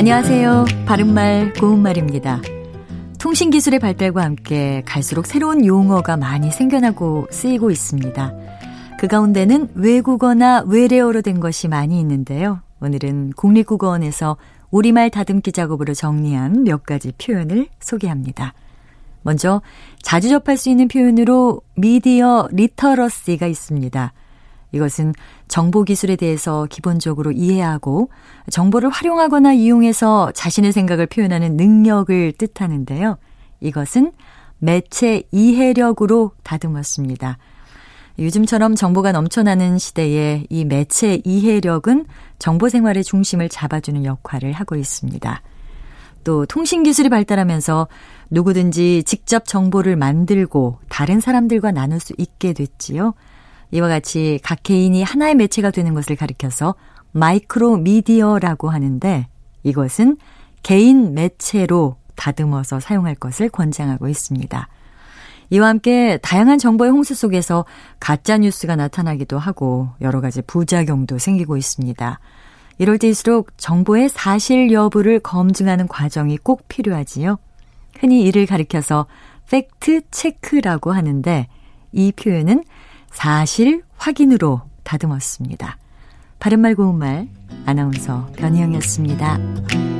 안녕하세요. 바른말 고운말입니다. 통신기술의 발달과 함께 갈수록 새로운 용어가 많이 생겨나고 쓰이고 있습니다. 그 가운데는 외국어나 외래어로 된 것이 많이 있는데요. 오늘은 국립국어원에서 우리말 다듬기 작업으로 정리한 몇 가지 표현을 소개합니다. 먼저 자주 접할 수 있는 표현으로 미디어 리터러시가 있습니다. 이것은 정보 기술에 대해서 기본적으로 이해하고 정보를 활용하거나 이용해서 자신의 생각을 표현하는 능력을 뜻하는데요. 이것은 매체 이해력으로 다듬었습니다. 요즘처럼 정보가 넘쳐나는 시대에 이 매체 이해력은 정보 생활의 중심을 잡아주는 역할을 하고 있습니다. 또 통신 기술이 발달하면서 누구든지 직접 정보를 만들고 다른 사람들과 나눌 수 있게 됐지요. 이와 같이 각 개인이 하나의 매체가 되는 것을 가리켜서 마이크로 미디어라고 하는데 이것은 개인 매체로 다듬어서 사용할 것을 권장하고 있습니다. 이와 함께 다양한 정보의 홍수 속에서 가짜 뉴스가 나타나기도 하고 여러 가지 부작용도 생기고 있습니다. 이럴 때일수록 정보의 사실 여부를 검증하는 과정이 꼭 필요하지요. 흔히 이를 가리켜서 팩트 체크라고 하는데 이 표현은 사실 확인으로 다듬었습니다. 바른말 고운말 아나운서 변희영이었습니다.